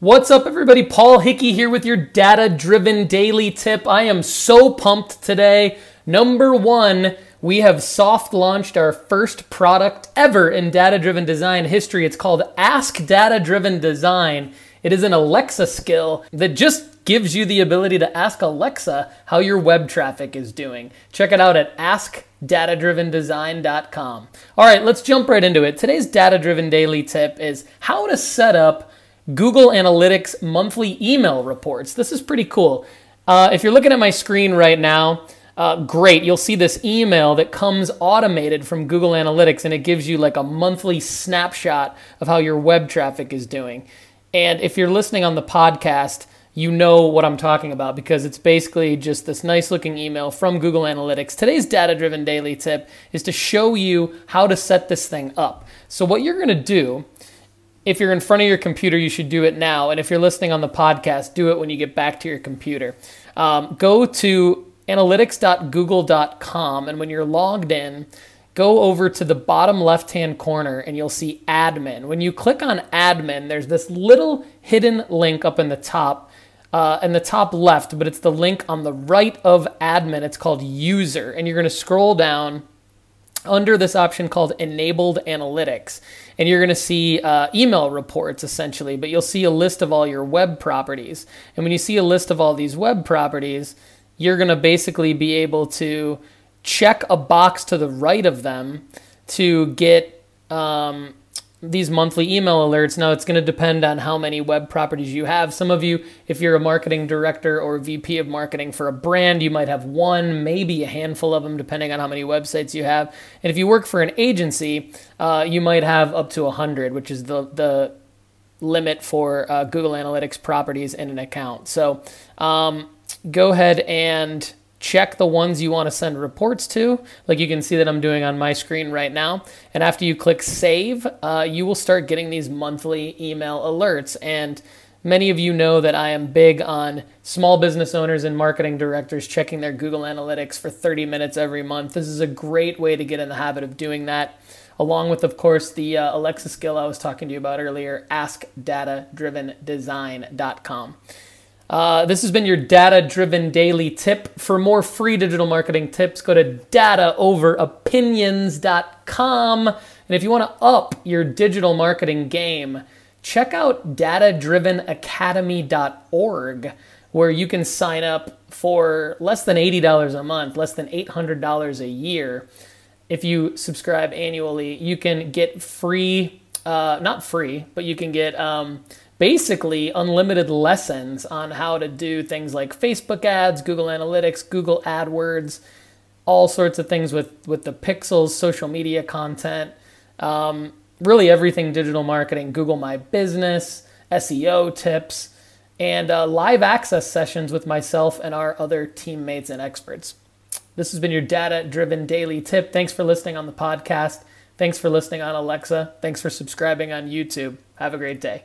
What's up, everybody? Paul Hickey here with your data driven daily tip. I am so pumped today. Number one, we have soft launched our first product ever in data driven design history. It's called Ask Data Driven Design. It is an Alexa skill that just gives you the ability to ask Alexa how your web traffic is doing. Check it out at askdatadrivendesign.com. All right, let's jump right into it. Today's data driven daily tip is how to set up Google Analytics monthly email reports. This is pretty cool. Uh, if you're looking at my screen right now, uh, great. You'll see this email that comes automated from Google Analytics and it gives you like a monthly snapshot of how your web traffic is doing. And if you're listening on the podcast, you know what I'm talking about because it's basically just this nice looking email from Google Analytics. Today's data driven daily tip is to show you how to set this thing up. So, what you're going to do if you're in front of your computer, you should do it now. And if you're listening on the podcast, do it when you get back to your computer. Um, go to analytics.google.com, and when you're logged in, go over to the bottom left hand corner and you'll see admin. When you click on admin, there's this little hidden link up in the top. Uh, in the top left, but it's the link on the right of admin. It's called user, and you're going to scroll down under this option called enabled analytics. And you're going to see uh, email reports essentially but you'll see a list of all your web properties. And when you see a list of all these web properties you're going to basically be able to check a box to the right of them to get um, these monthly email alerts. Now, it's going to depend on how many web properties you have. Some of you, if you're a marketing director or VP of marketing for a brand, you might have one, maybe a handful of them, depending on how many websites you have. And if you work for an agency, uh, you might have up to 100, which is the, the limit for uh, Google Analytics properties in an account. So um, go ahead and check the ones you want to send reports to, like you can see that I'm doing on my screen right now. And after you click save, uh, you will start getting these monthly email alerts. And many of you know that I am big on small business owners and marketing directors checking their Google Analytics for 30 minutes every month. This is a great way to get in the habit of doing that. Along with, of course, the uh, Alexa skill I was talking to you about earlier, askdatadrivendesign.com. Uh, this has been your data driven daily tip. For more free digital marketing tips, go to dataoveropinions.com. And if you want to up your digital marketing game, check out datadrivenacademy.org, where you can sign up for less than $80 a month, less than $800 a year. If you subscribe annually, you can get free, uh, not free, but you can get um, basically unlimited lessons on how to do things like Facebook ads, Google Analytics, Google AdWords, all sorts of things with, with the pixels, social media content, um, really everything digital marketing, Google My Business, SEO tips, and uh, live access sessions with myself and our other teammates and experts. This has been your data driven daily tip. Thanks for listening on the podcast. Thanks for listening on Alexa. Thanks for subscribing on YouTube. Have a great day.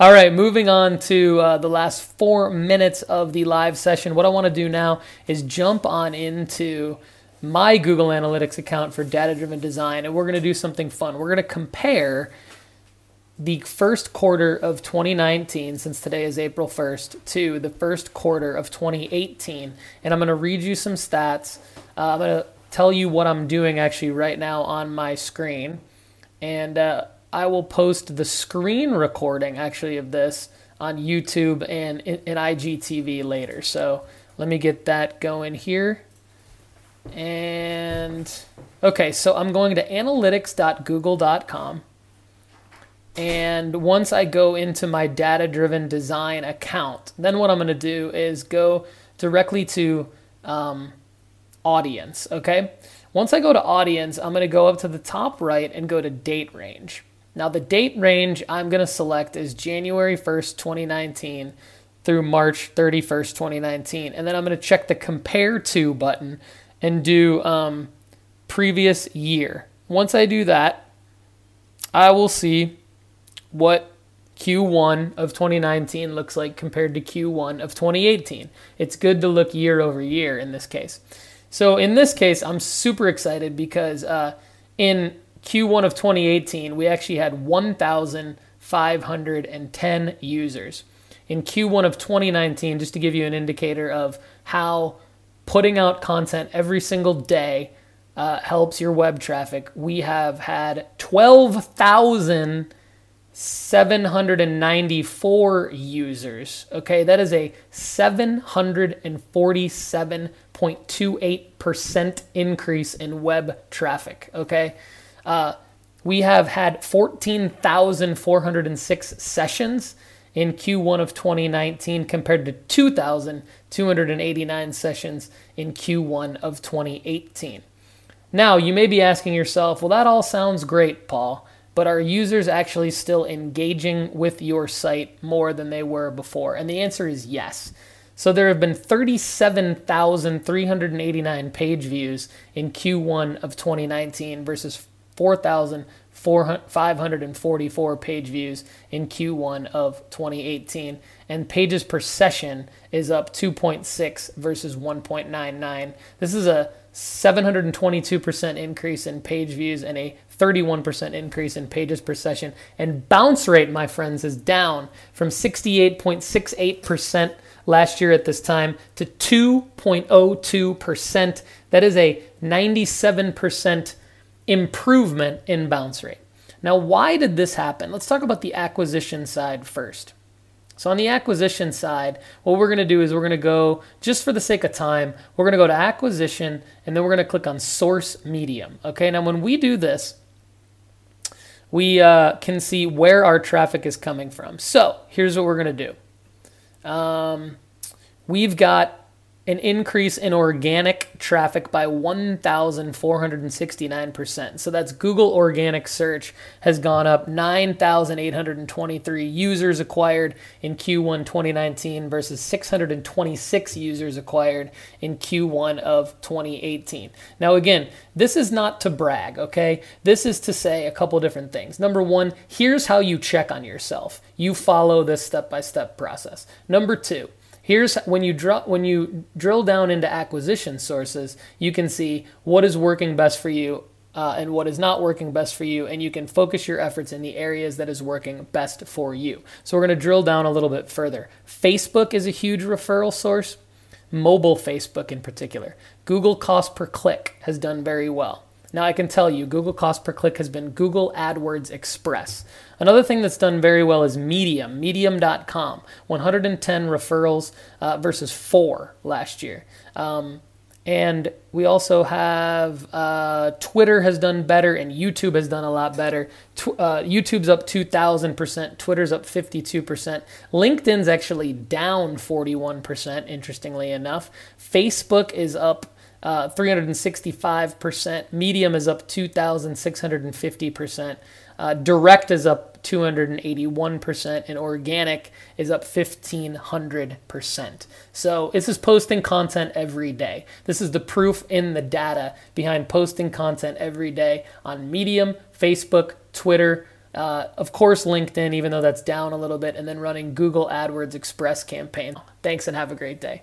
All right, moving on to uh, the last four minutes of the live session. What I want to do now is jump on into my Google Analytics account for data driven design, and we're going to do something fun. We're going to compare the first quarter of 2019, since today is April 1st, to the first quarter of 2018. And I'm going to read you some stats. Uh, I'm going to tell you what I'm doing actually right now on my screen. and uh, I will post the screen recording actually of this on YouTube and in, in IGTV later. So let me get that going here. And okay, so I'm going to analytics.google.com. And once I go into my data driven design account, then what I'm going to do is go directly to um, audience. Okay. Once I go to audience, I'm going to go up to the top right and go to date range. Now, the date range I'm going to select is January 1st, 2019 through March 31st, 2019. And then I'm going to check the compare to button and do um, previous year. Once I do that, I will see what Q1 of 2019 looks like compared to Q1 of 2018. It's good to look year over year in this case. So in this case, I'm super excited because uh, in Q1 of 2018, we actually had 1,510 users. In Q1 of 2019, just to give you an indicator of how putting out content every single day uh, helps your web traffic, we have had 12,794 users. Okay, that is a 747.28% increase in web traffic. Okay. Uh, we have had 14,406 sessions in Q1 of 2019 compared to 2,289 sessions in Q1 of 2018. Now, you may be asking yourself, well, that all sounds great, Paul, but are users actually still engaging with your site more than they were before? And the answer is yes. So there have been 37,389 page views in Q1 of 2019 versus 4,544 page views in Q1 of 2018. And pages per session is up 2.6 versus 1.99. This is a 722% increase in page views and a 31% increase in pages per session. And bounce rate, my friends, is down from 68.68% last year at this time to 2.02%. That is a 97% improvement in bounce rate. Now, why did this happen? Let's talk about the acquisition side first. So, on the acquisition side, what we're going to do is we're going to go, just for the sake of time, we're going to go to acquisition and then we're going to click on source medium. Okay, now when we do this, we uh, can see where our traffic is coming from. So, here's what we're going to do um, we've got an increase in organic traffic by 1,469%. So that's Google organic search has gone up 9,823 users acquired in Q1 2019 versus 626 users acquired in Q1 of 2018. Now, again, this is not to brag, okay? This is to say a couple different things. Number one, here's how you check on yourself. You follow this step by step process. Number two, Here's when you draw when you drill down into acquisition sources, you can see what is working best for you uh, and what is not working best for you, and you can focus your efforts in the areas that is working best for you. So we're going to drill down a little bit further. Facebook is a huge referral source, mobile Facebook in particular. Google cost per click has done very well. Now, I can tell you, Google cost per click has been Google AdWords Express. Another thing that's done very well is Medium, medium.com. 110 referrals uh, versus four last year. Um, and we also have uh, Twitter has done better and YouTube has done a lot better. Tw- uh, YouTube's up 2,000%, Twitter's up 52%. LinkedIn's actually down 41%, interestingly enough. Facebook is up uh, 365%. Medium is up 2,650%. Uh, direct is up 281%, and organic is up 1,500%. So this is posting content every day. This is the proof in the data behind posting content every day on Medium, Facebook, Twitter, uh, of course, LinkedIn, even though that's down a little bit, and then running Google AdWords Express campaign. Thanks and have a great day.